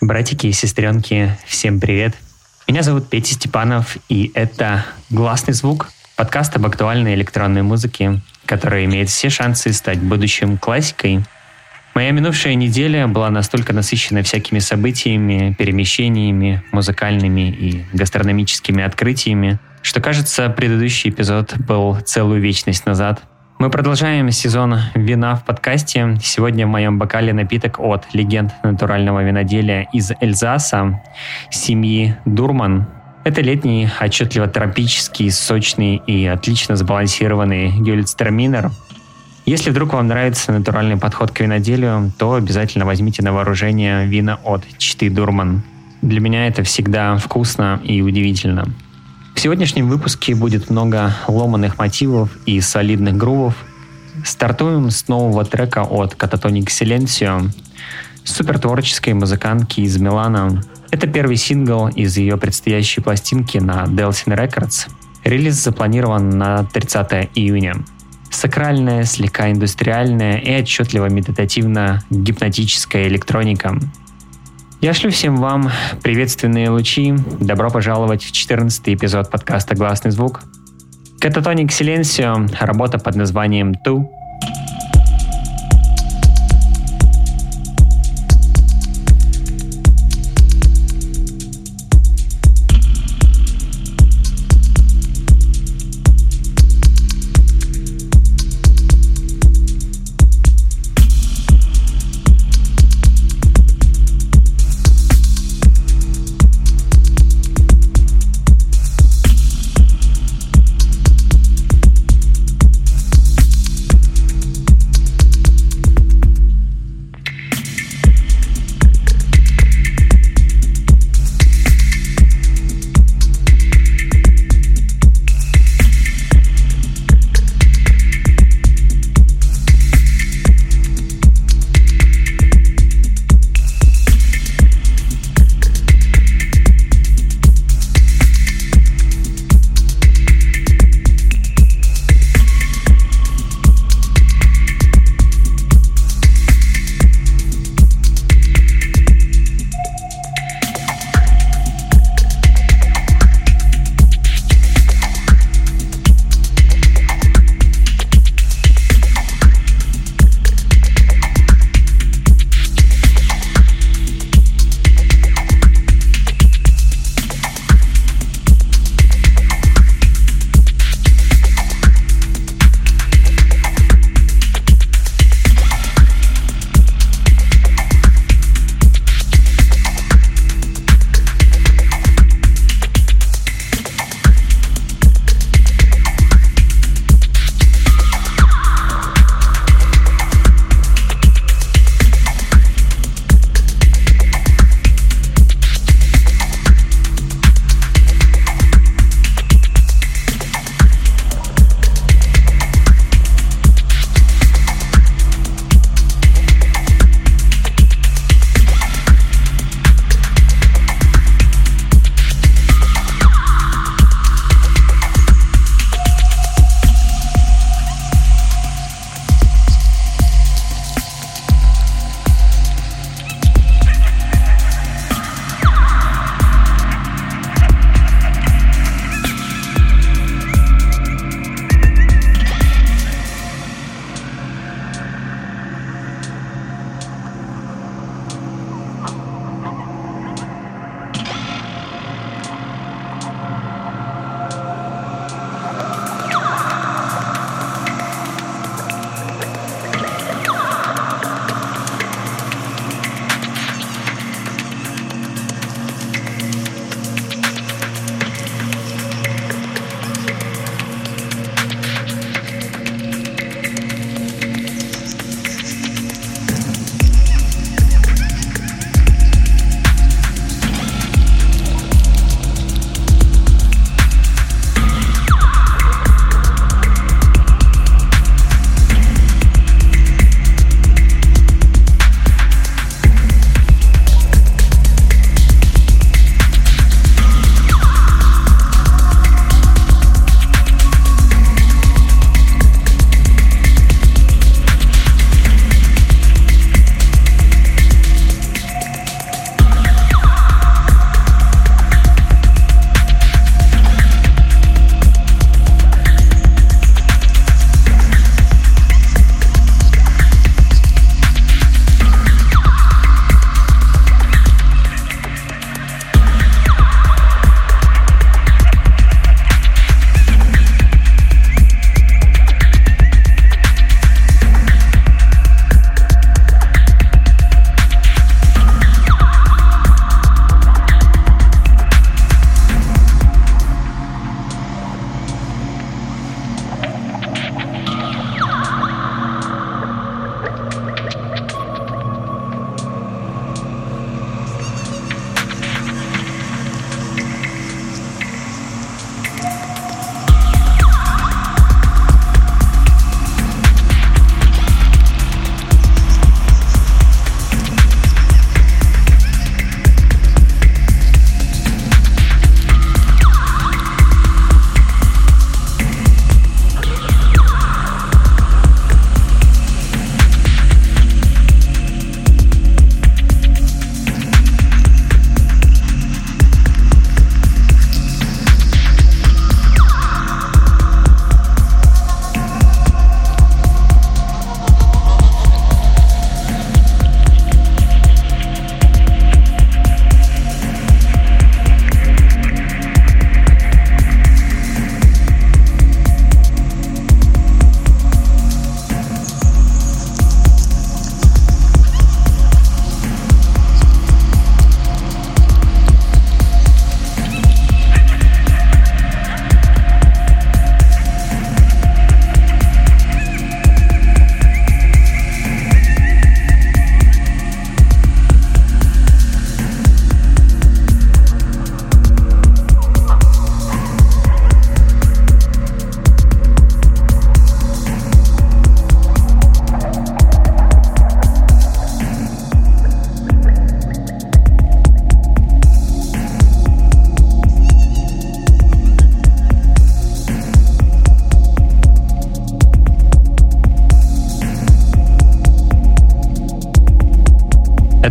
Братики и сестренки, всем привет! Меня зовут Петя Степанов, и это «Гласный звук» — подкаст об актуальной электронной музыке, которая имеет все шансы стать будущим классикой. Моя минувшая неделя была настолько насыщена всякими событиями, перемещениями, музыкальными и гастрономическими открытиями, что, кажется, предыдущий эпизод был целую вечность назад — мы продолжаем сезон вина в подкасте. Сегодня в моем бокале напиток от легенд натурального виноделия из Эльзаса, семьи Дурман. Это летний, отчетливо тропический, сочный и отлично сбалансированный Гюльцтерминер. Если вдруг вам нравится натуральный подход к виноделию, то обязательно возьмите на вооружение вина от Читы Дурман. Для меня это всегда вкусно и удивительно. В сегодняшнем выпуске будет много ломаных мотивов и солидных грувов. Стартуем с нового трека от Catatonic Silencio, супер творческой музыкантки из Милана. Это первый сингл из ее предстоящей пластинки на Delsin Records. Релиз запланирован на 30 июня. Сакральная, слегка индустриальная и отчетливо медитативно гипнотическая электроника – я шлю всем вам приветственные лучи. Добро пожаловать в 14 эпизод подкаста «Гласный звук». Кататоник Силенсио, работа под названием «Ту»,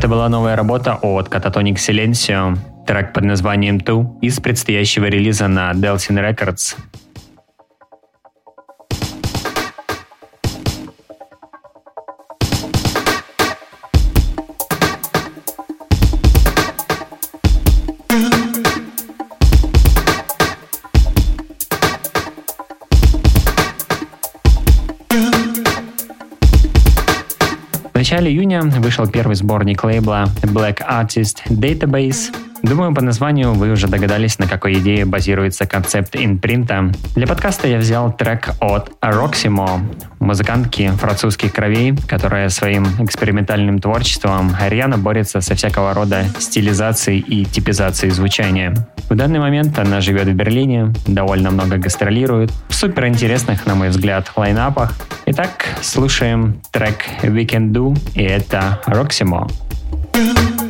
Это была новая работа от Catatonic Silencio, трек под названием «Two» из предстоящего релиза на Delsin Records. Начале июня вышел первый сборник лейбла Black Artist Database, Думаю, по названию вы уже догадались, на какой идее базируется концепт инпринта. Для подкаста я взял трек от Roximo, музыкантки французских кровей, которая своим экспериментальным творчеством рьяно борется со всякого рода стилизацией и типизацией звучания. В данный момент она живет в Берлине, довольно много гастролирует, в суперинтересных, на мой взгляд, лайнапах. Итак, слушаем трек We Can Do, и это Roximo. thank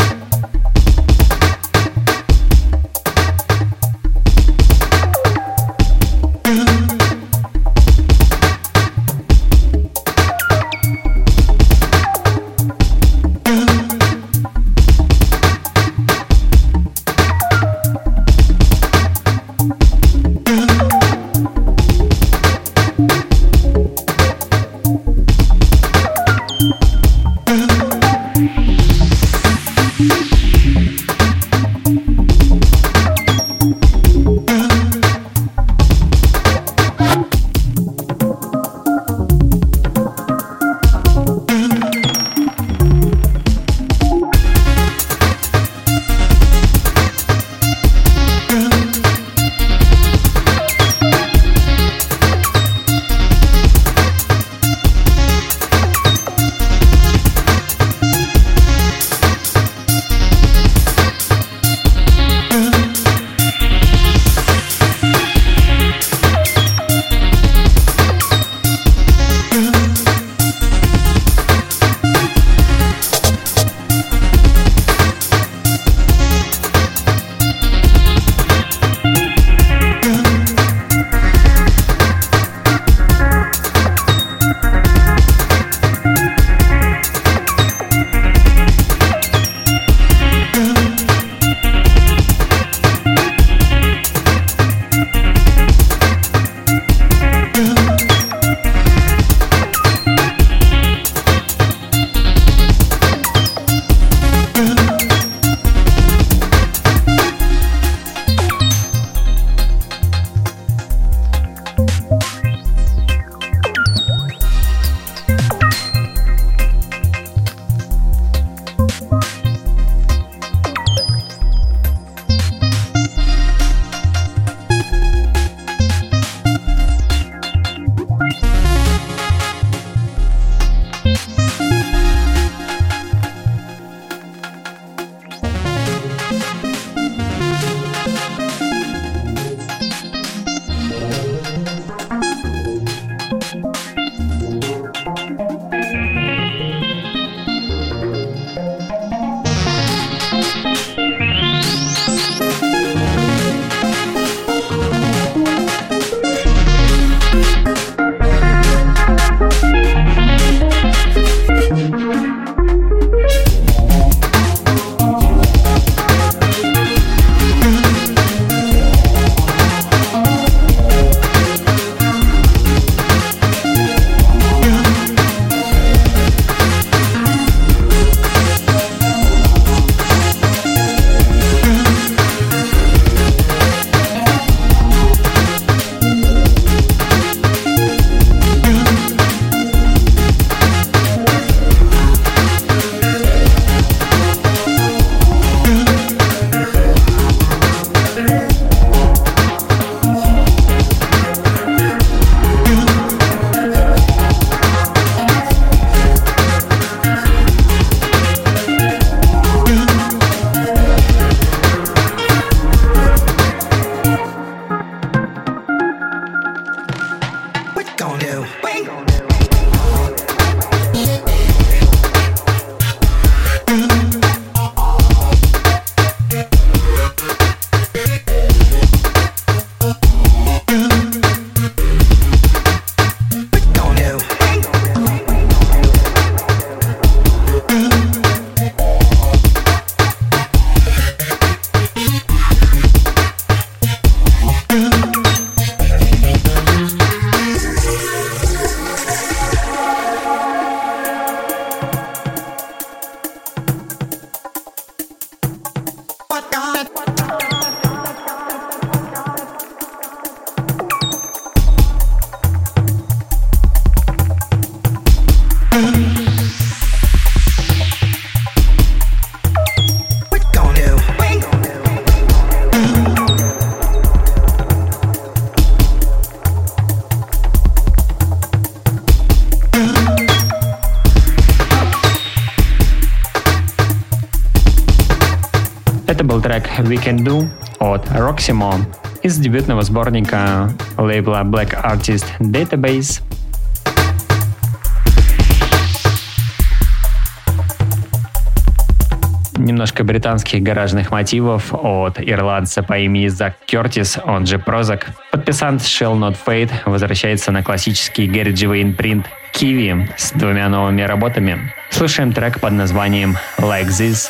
you We Can Do от Roximo из дебютного сборника лейбла Black Artist Database. Немножко британских гаражных мотивов от ирландца по имени Зак Кертис, он же Прозак. Подписант Shell Not Fade возвращается на классический Gary G. принт Kiwi с двумя новыми работами. Слушаем трек под названием Like This.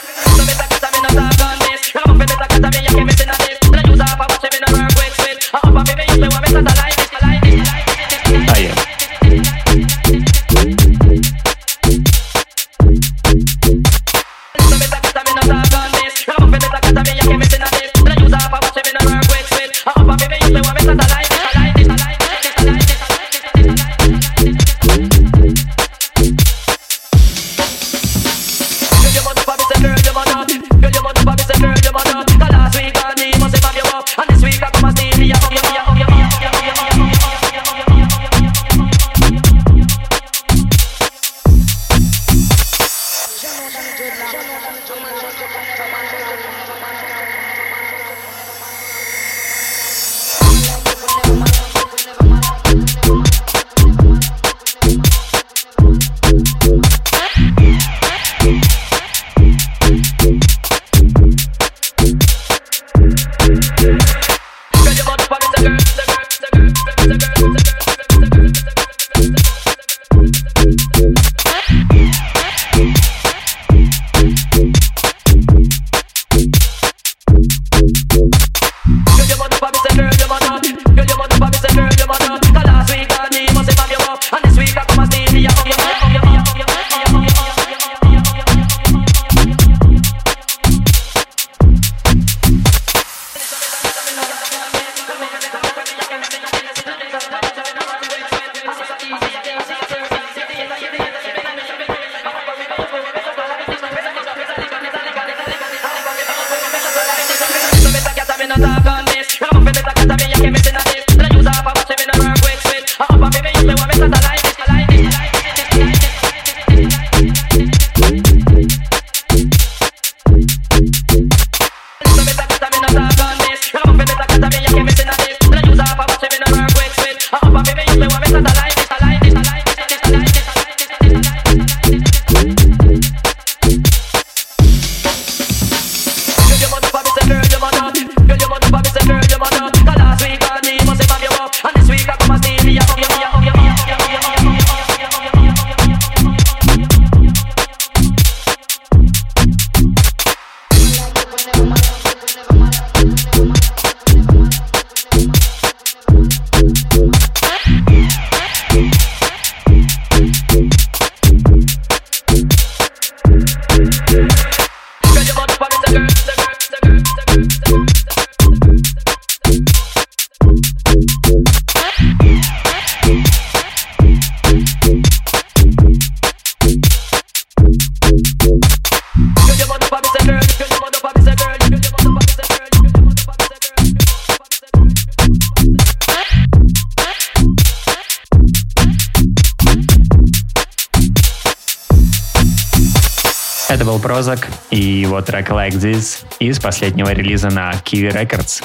Прозак и его трек Like This из последнего релиза на Kiwi Records.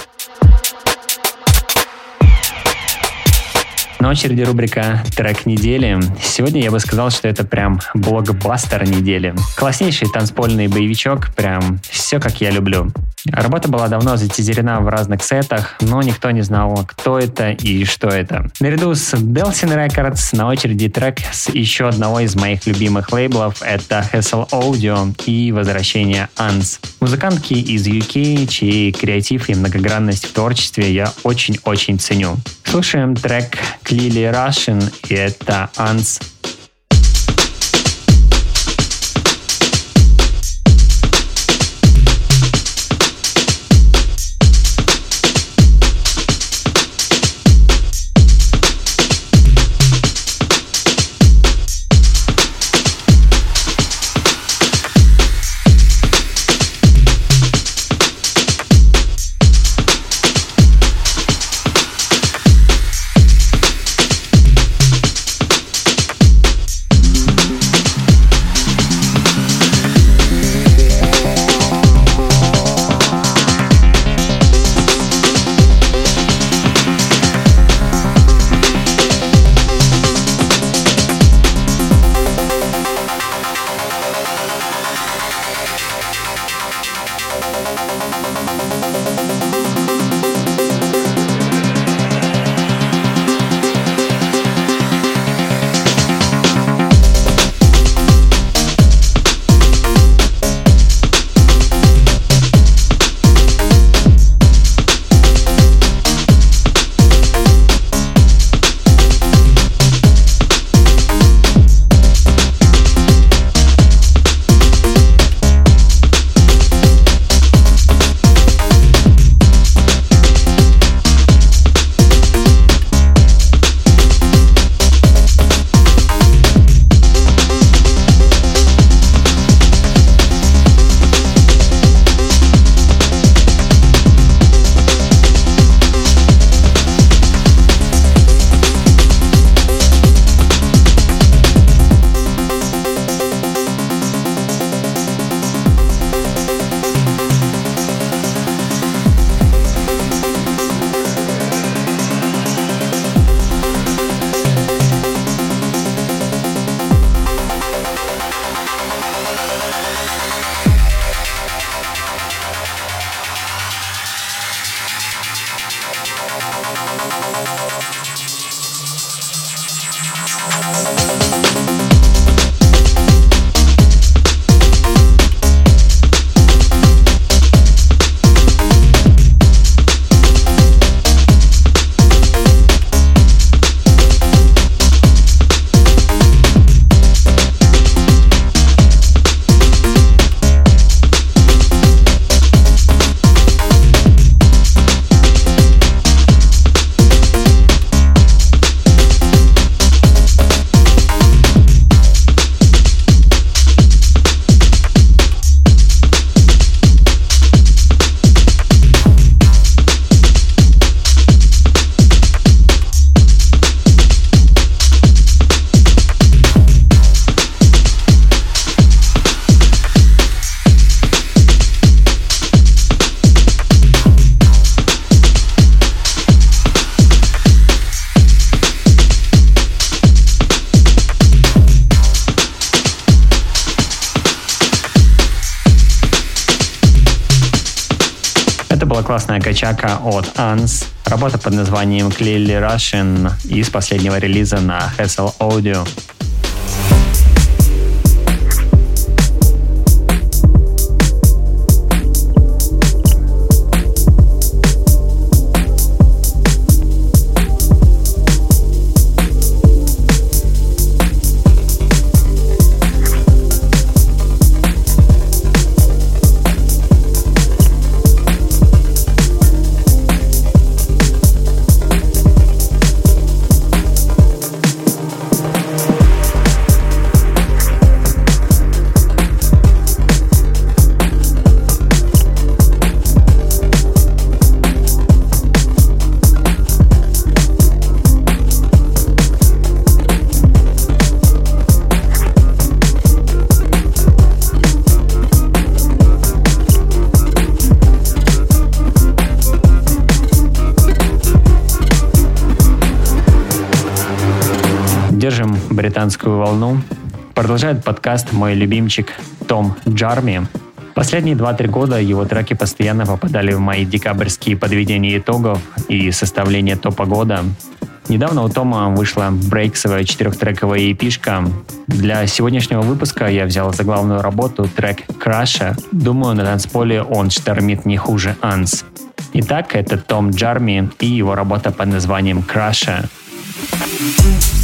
На очереди рубрика «Трек недели». Сегодня я бы сказал, что это прям блокбастер недели. Класснейший танцпольный боевичок, прям все как я люблю. Работа была давно затизерена в разных сетах, но никто не знал, кто это и что это. Наряду с Delsin Records на очереди трек с еще одного из моих любимых лейблов — это Hassel Audio и возвращение Ans. Музыкантки из UK, чьи креатив и многогранность в творчестве я очень-очень ценю. Слушаем трек Clearly Russian, и это Ants качака от Ans, работа под названием Clearly Russian из последнего релиза на Hassel Audio. Держим британскую волну. Продолжает подкаст мой любимчик Том Джарми. Последние 2-3 года его треки постоянно попадали в мои декабрьские подведения итогов и составление топа года. Недавно у Тома вышла брейксовая четырехтрековая эпишка. Для сегодняшнего выпуска я взял за главную работу трек «Краша». Думаю, на танцполе он штормит не хуже Анс. Итак, это Том Джарми и его работа под названием «Краша». Drop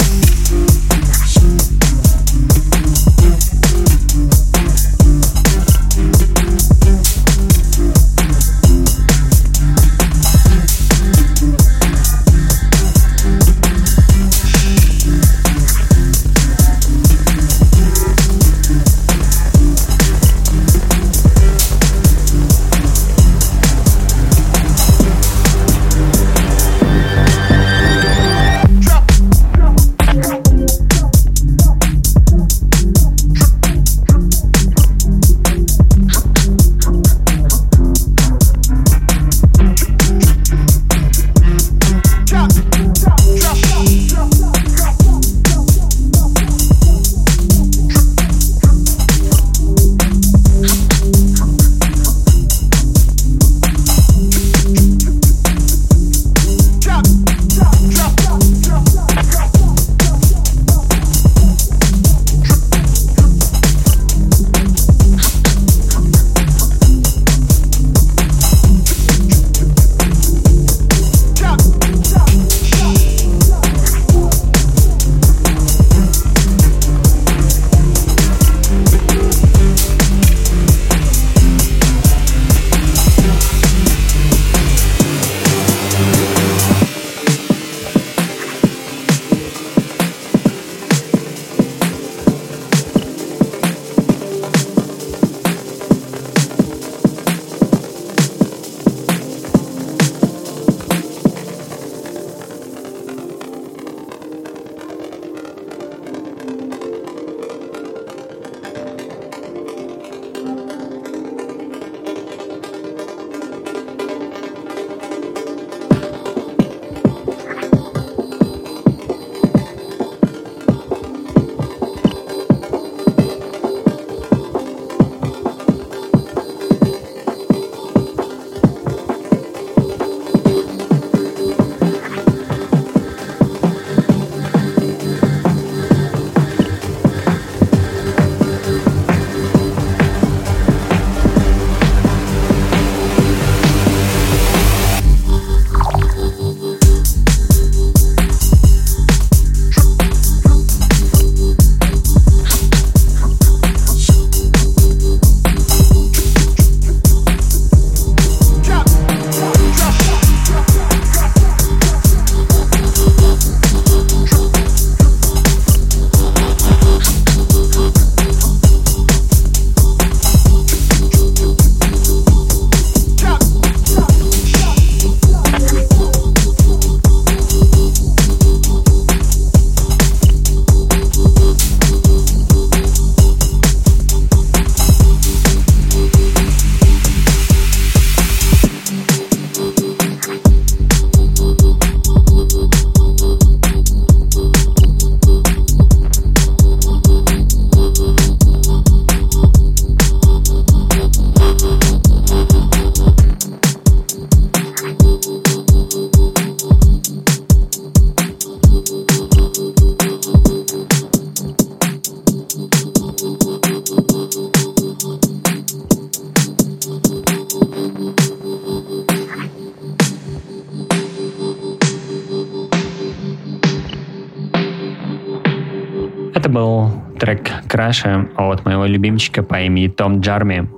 любимчика по имени Том Джарми.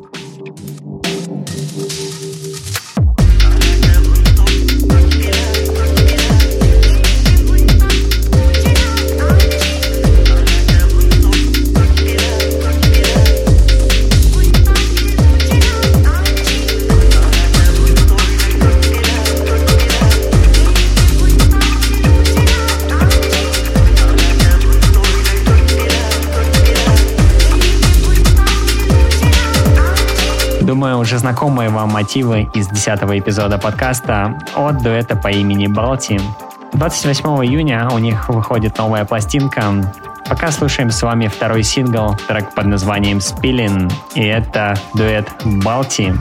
Мотивы из 10 эпизода подкаста от дуэта по имени Балти. 28 июня у них выходит новая пластинка. Пока слушаем с вами второй сингл, трек под названием «Spillin», и это дуэт Балти.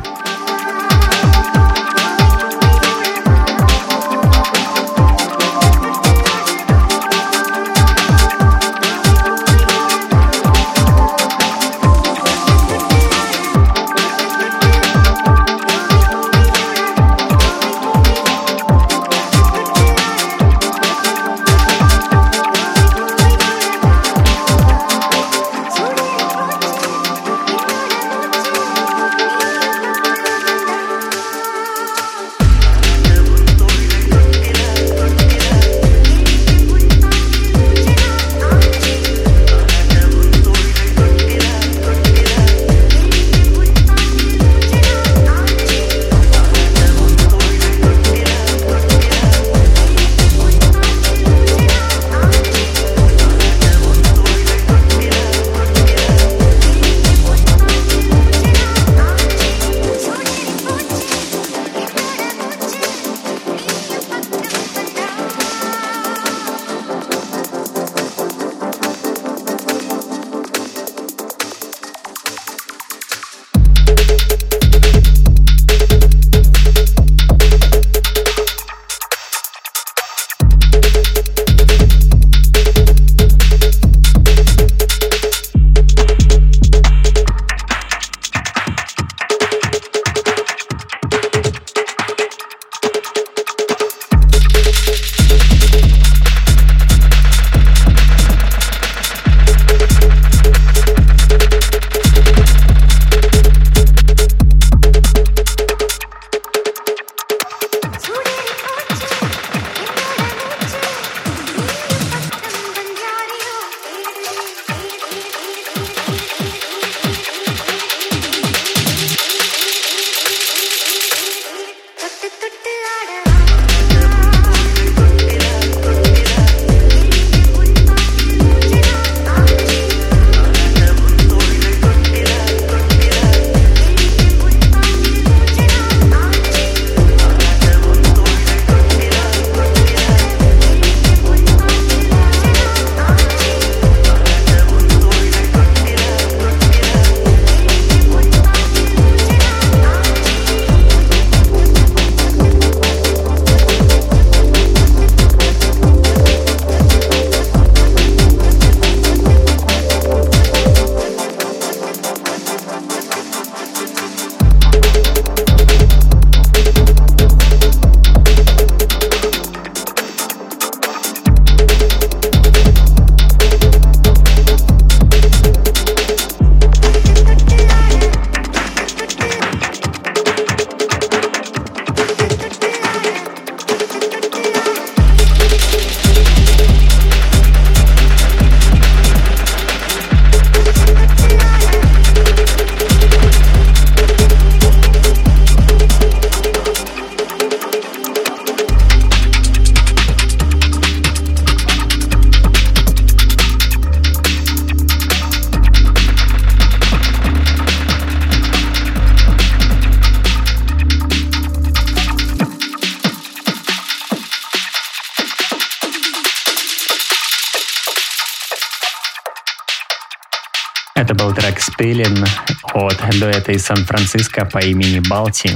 Дуэта из Сан-Франциско по имени Балти.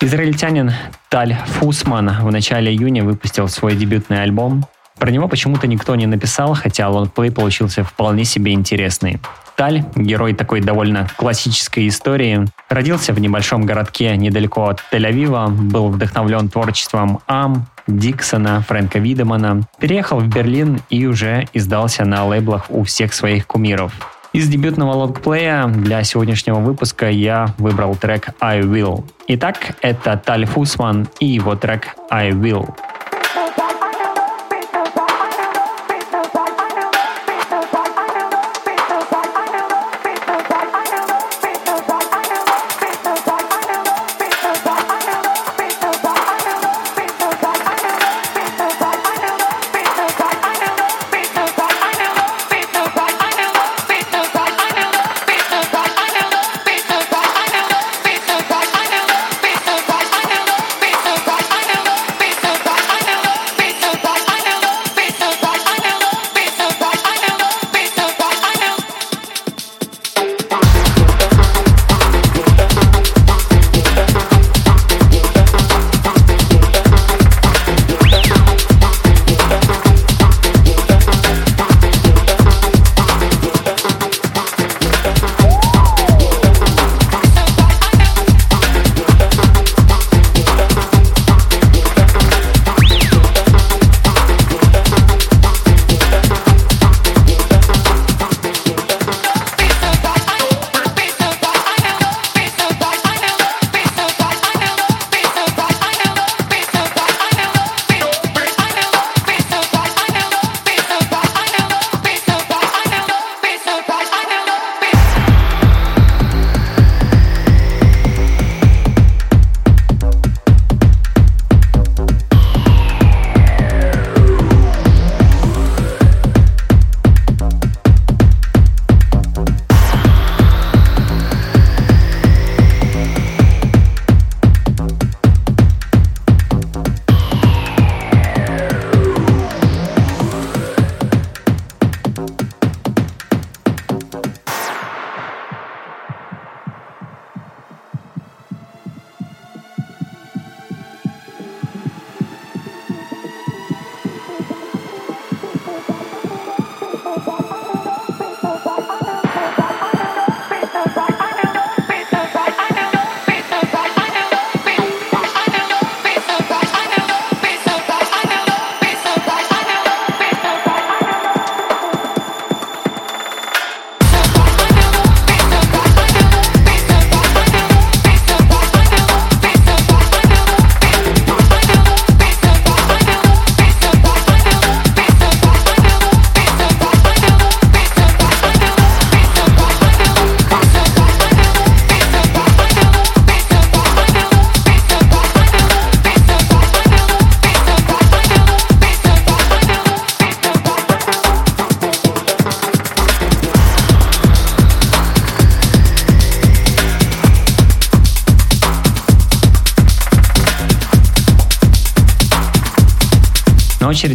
Израильтянин Таль Фусман в начале июня выпустил свой дебютный альбом. Про него почему-то никто не написал, хотя лонгплей получился вполне себе интересный. Таль, герой такой довольно классической истории, родился в небольшом городке недалеко от Тель-Авива, был вдохновлен творчеством Ам, Диксона, Фрэнка Видемана, переехал в Берлин и уже издался на лейблах у всех своих кумиров. Из дебютного лонгплея для сегодняшнего выпуска я выбрал трек «I Will». Итак, это Таль Фусман и его трек «I Will».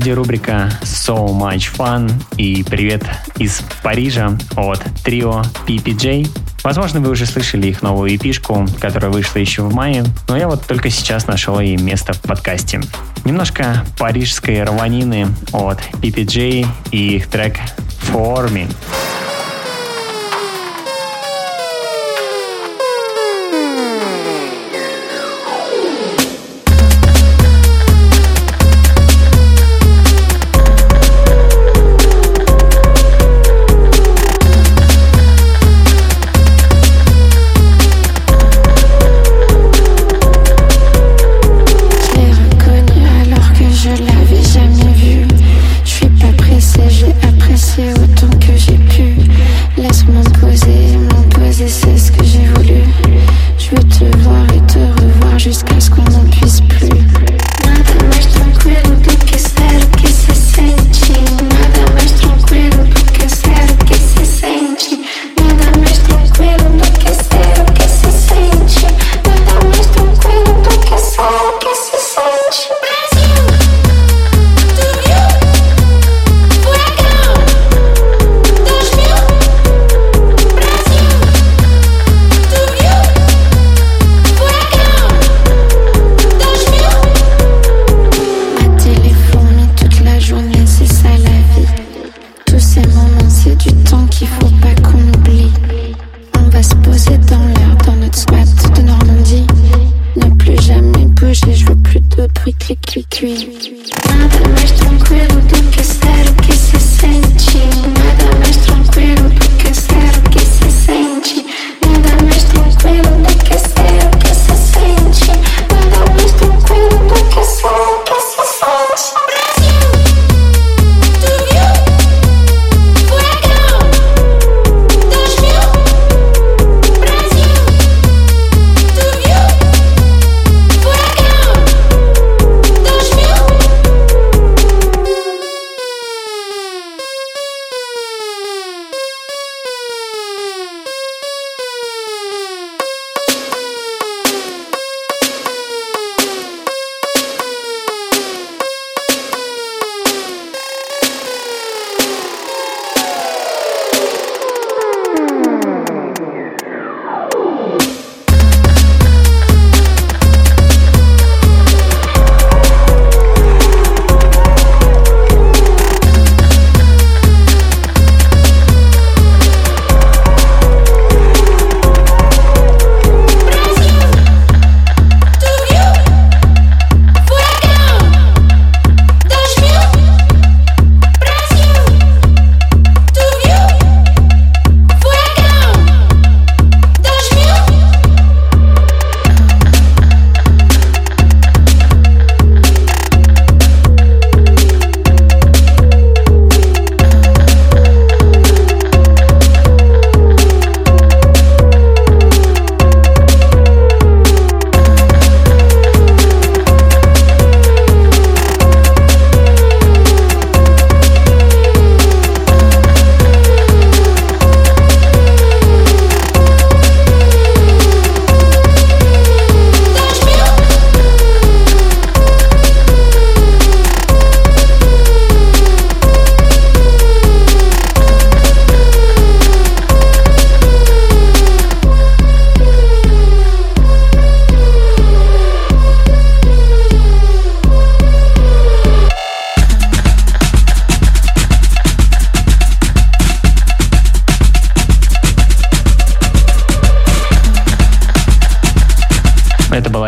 Очереди рубрика So Much Fun и привет из Парижа от трио PPJ. Возможно, вы уже слышали их новую эпишку, которая вышла еще в мае, но я вот только сейчас нашел ей место в подкасте. Немножко парижской рванины от PPJ и их трек For Me.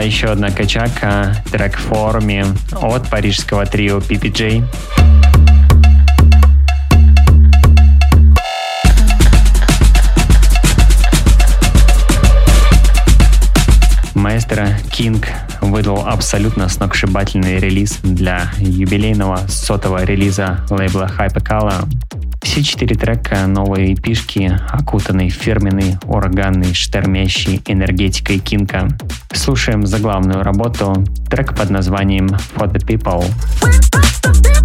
Еще одна качака, трек форме от парижского трио PPJ. Маэстро Кинг выдал абсолютно сногсшибательный релиз для юбилейного сотого релиза лейбла Hypercolor. Все четыре трека новой пишки, окутанной фирменной, ураганной, штормящей энергетикой Кинка. Слушаем заглавную работу, трек под названием For the People.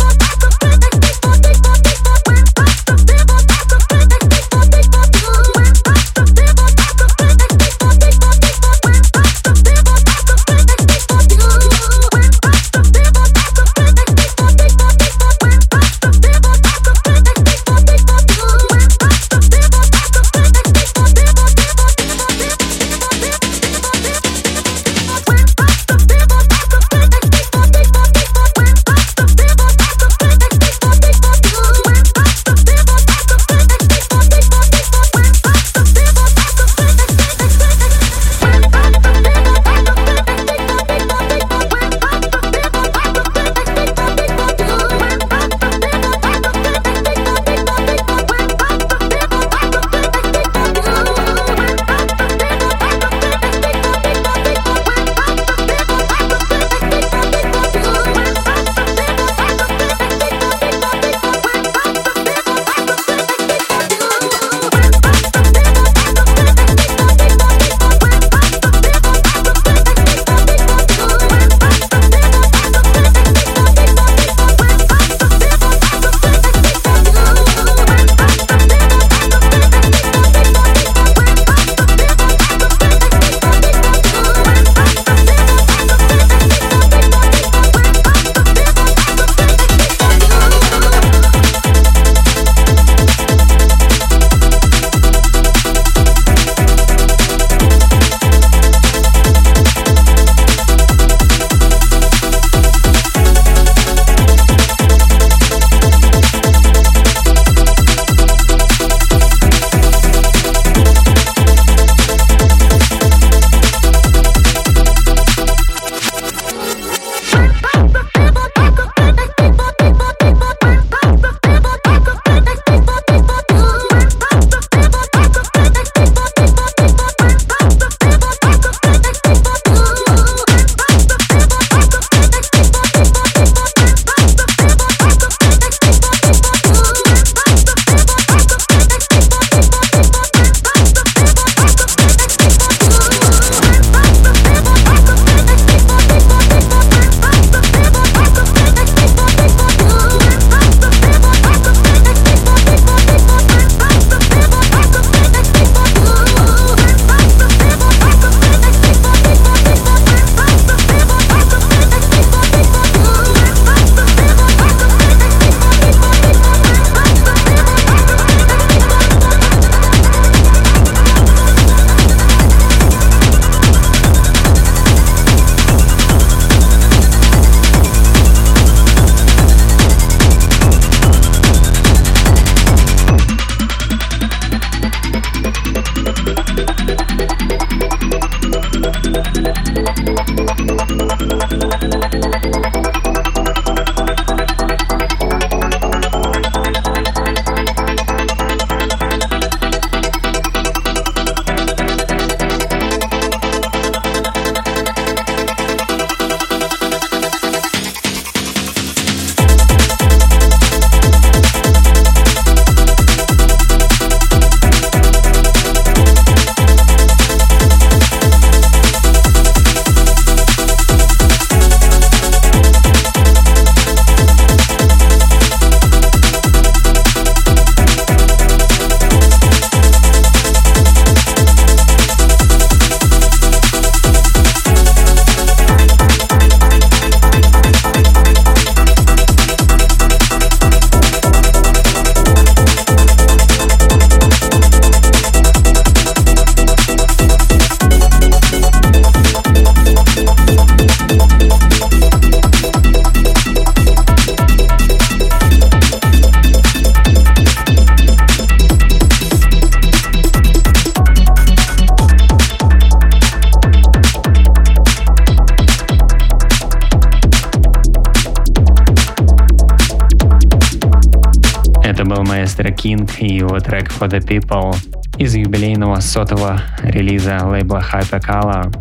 For the People из юбилейного сотого релиза лейбла Hypercolor.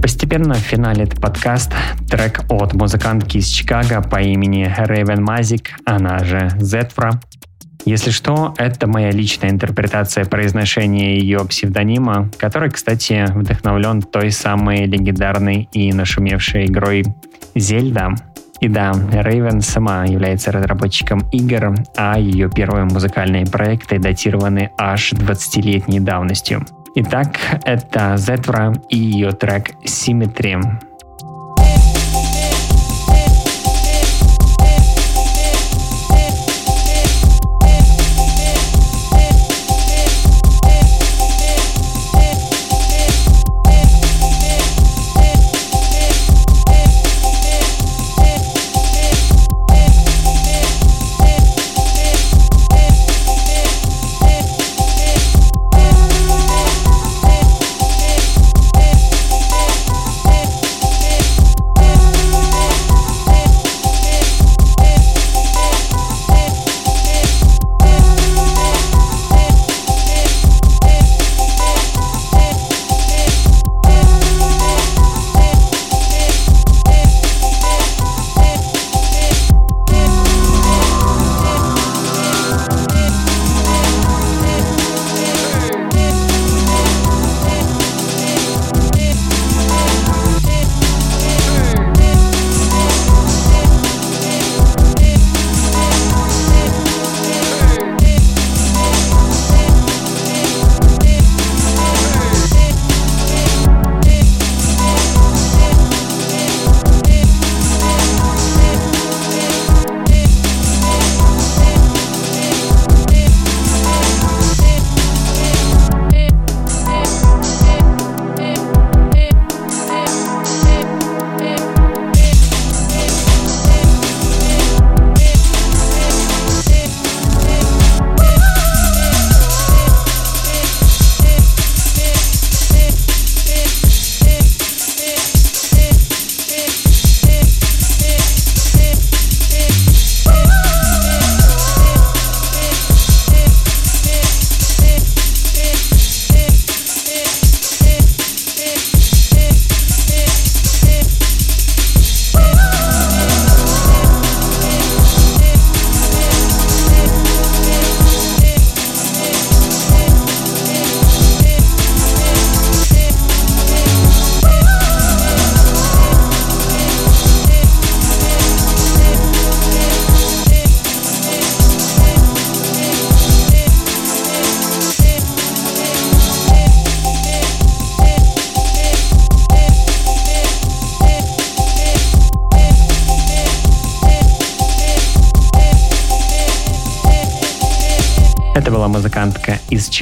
Постепенно финалит подкаст трек от музыкантки из Чикаго по имени Raven Mazik, она же Зетфра. Если что, это моя личная интерпретация произношения ее псевдонима, который, кстати, вдохновлен той самой легендарной и нашумевшей игрой Зельда. И да, Рейвен сама является разработчиком игр, а ее первые музыкальные проекты датированы аж 20-летней давностью. Итак, это Зетвра и ее трек Symmetry.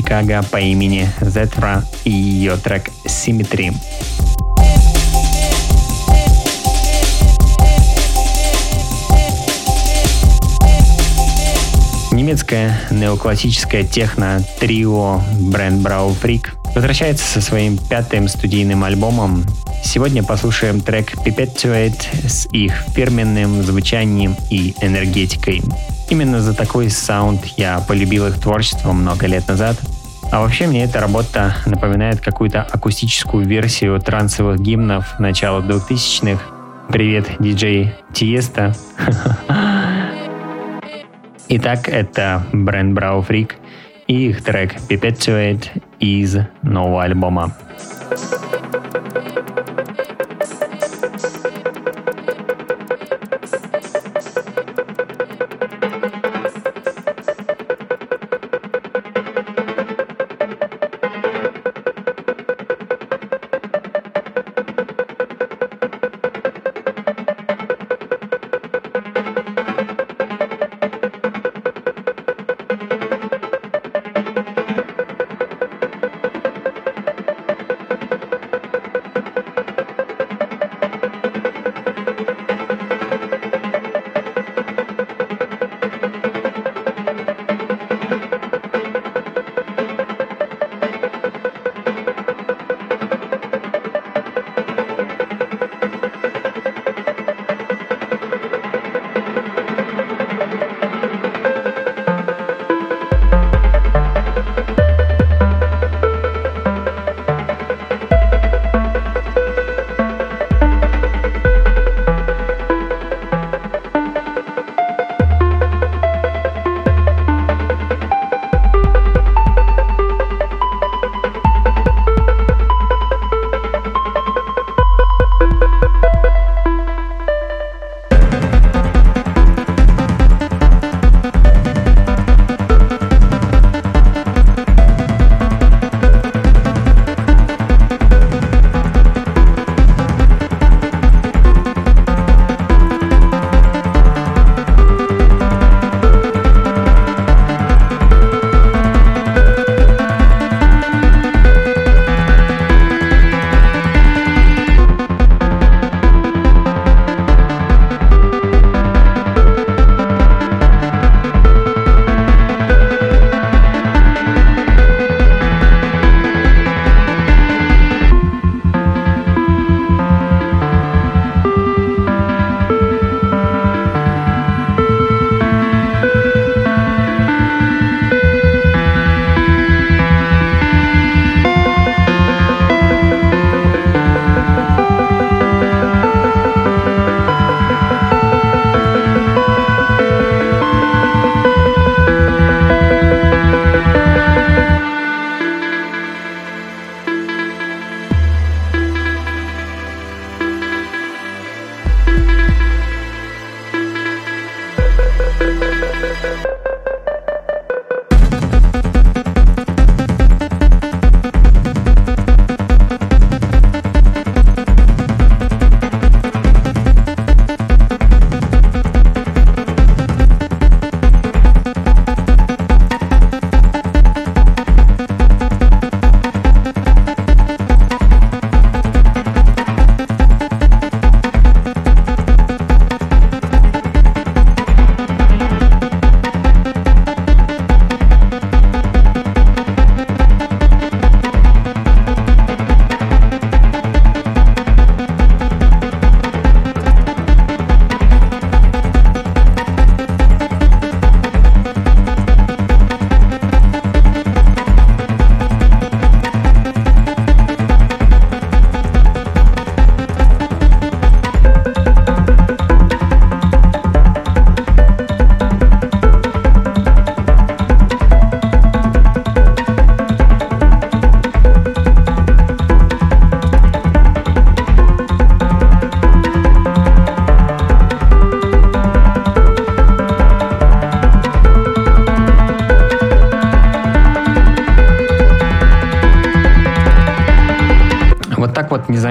Чикаго по имени Зетра и ее трек Symmetry. Немецкое неоклассическое техно-трио Brand Brau Freak возвращается со своим пятым студийным альбомом. Сегодня послушаем трек Perpetuate с их фирменным звучанием и энергетикой. Именно за такой саунд я полюбил их творчество много лет назад. А вообще мне эта работа напоминает какую-то акустическую версию трансовых гимнов начала 2000-х. Привет, диджей Тиеста. Итак, это Брэнд Брау Фрик и их трек Perpetuate из нового альбома. вот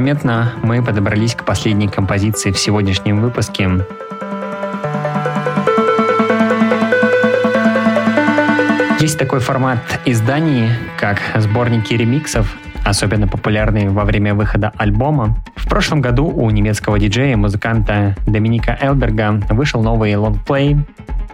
незаметно мы подобрались к последней композиции в сегодняшнем выпуске. Есть такой формат изданий, как сборники ремиксов, особенно популярные во время выхода альбома. В прошлом году у немецкого диджея музыканта Доминика Элберга вышел новый лонгплей,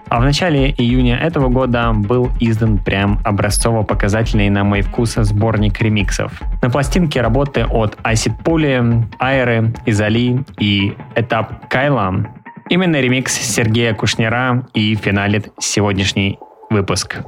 а в начале июня этого года был издан прям образцово-показательный на мой вкус сборник ремиксов. На пластинке работы от Acid Poly, Айры, Изали и Этап Кайла. Именно ремикс Сергея Кушнера и финалит сегодняшний выпуск.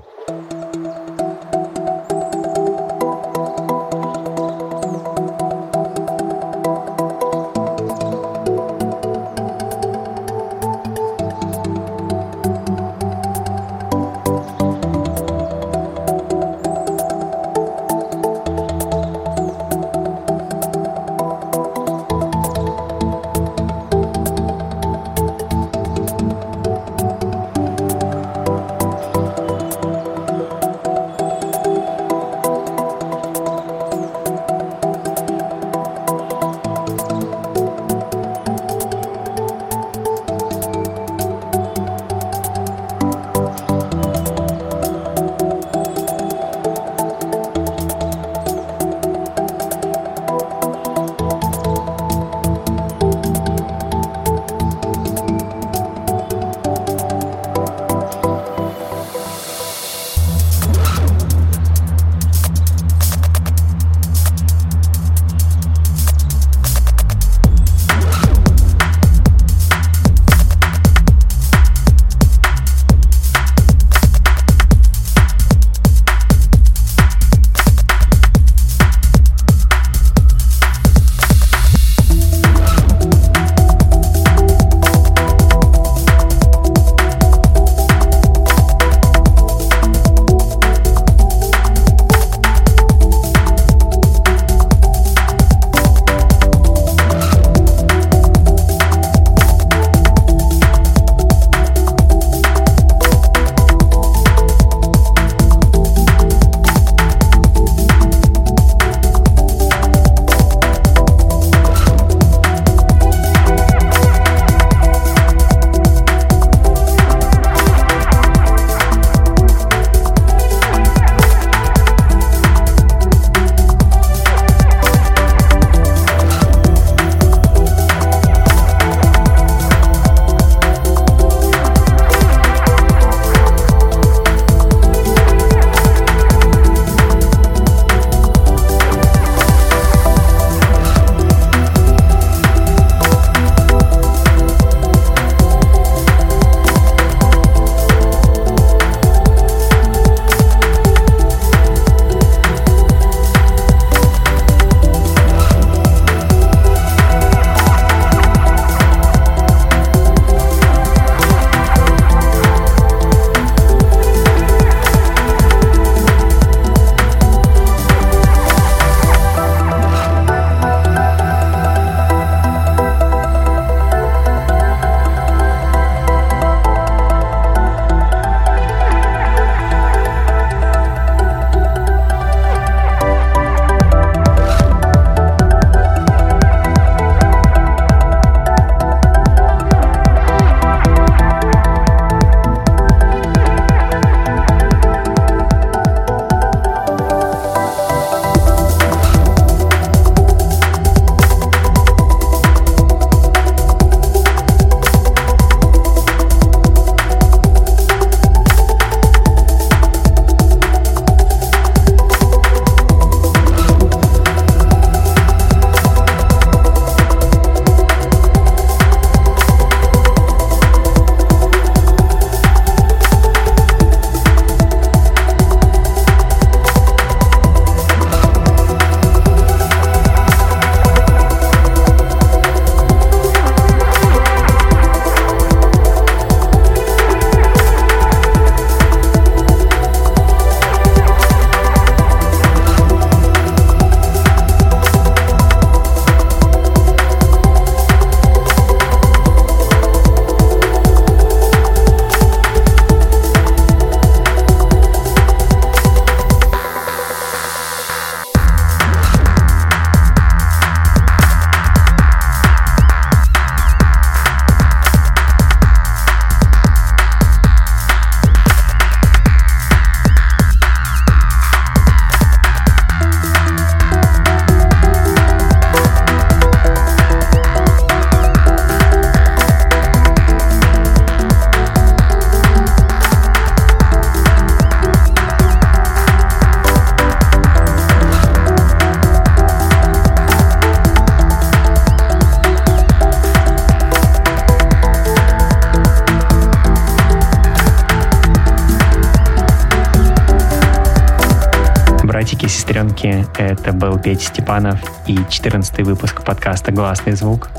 Сестренки, это был Петя Степанов и 14 выпуск подкаста «Гласный звук».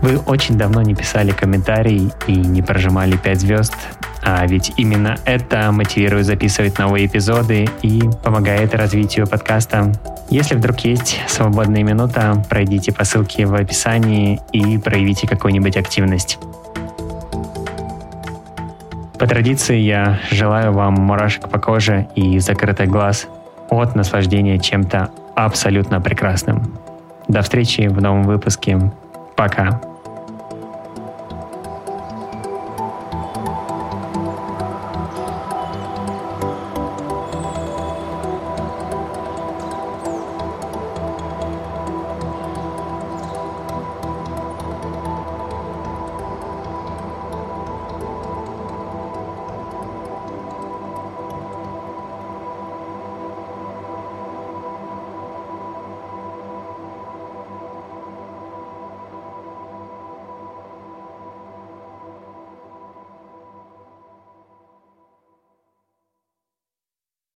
Вы очень давно не писали комментарий и не прожимали 5 звезд, а ведь именно это мотивирует записывать новые эпизоды и помогает развитию подкаста. Если вдруг есть свободная минута, пройдите по ссылке в описании и проявите какую-нибудь активность. По традиции я желаю вам мурашек по коже и закрытый глаз от наслаждения чем-то абсолютно прекрасным. До встречи в новом выпуске. Пока.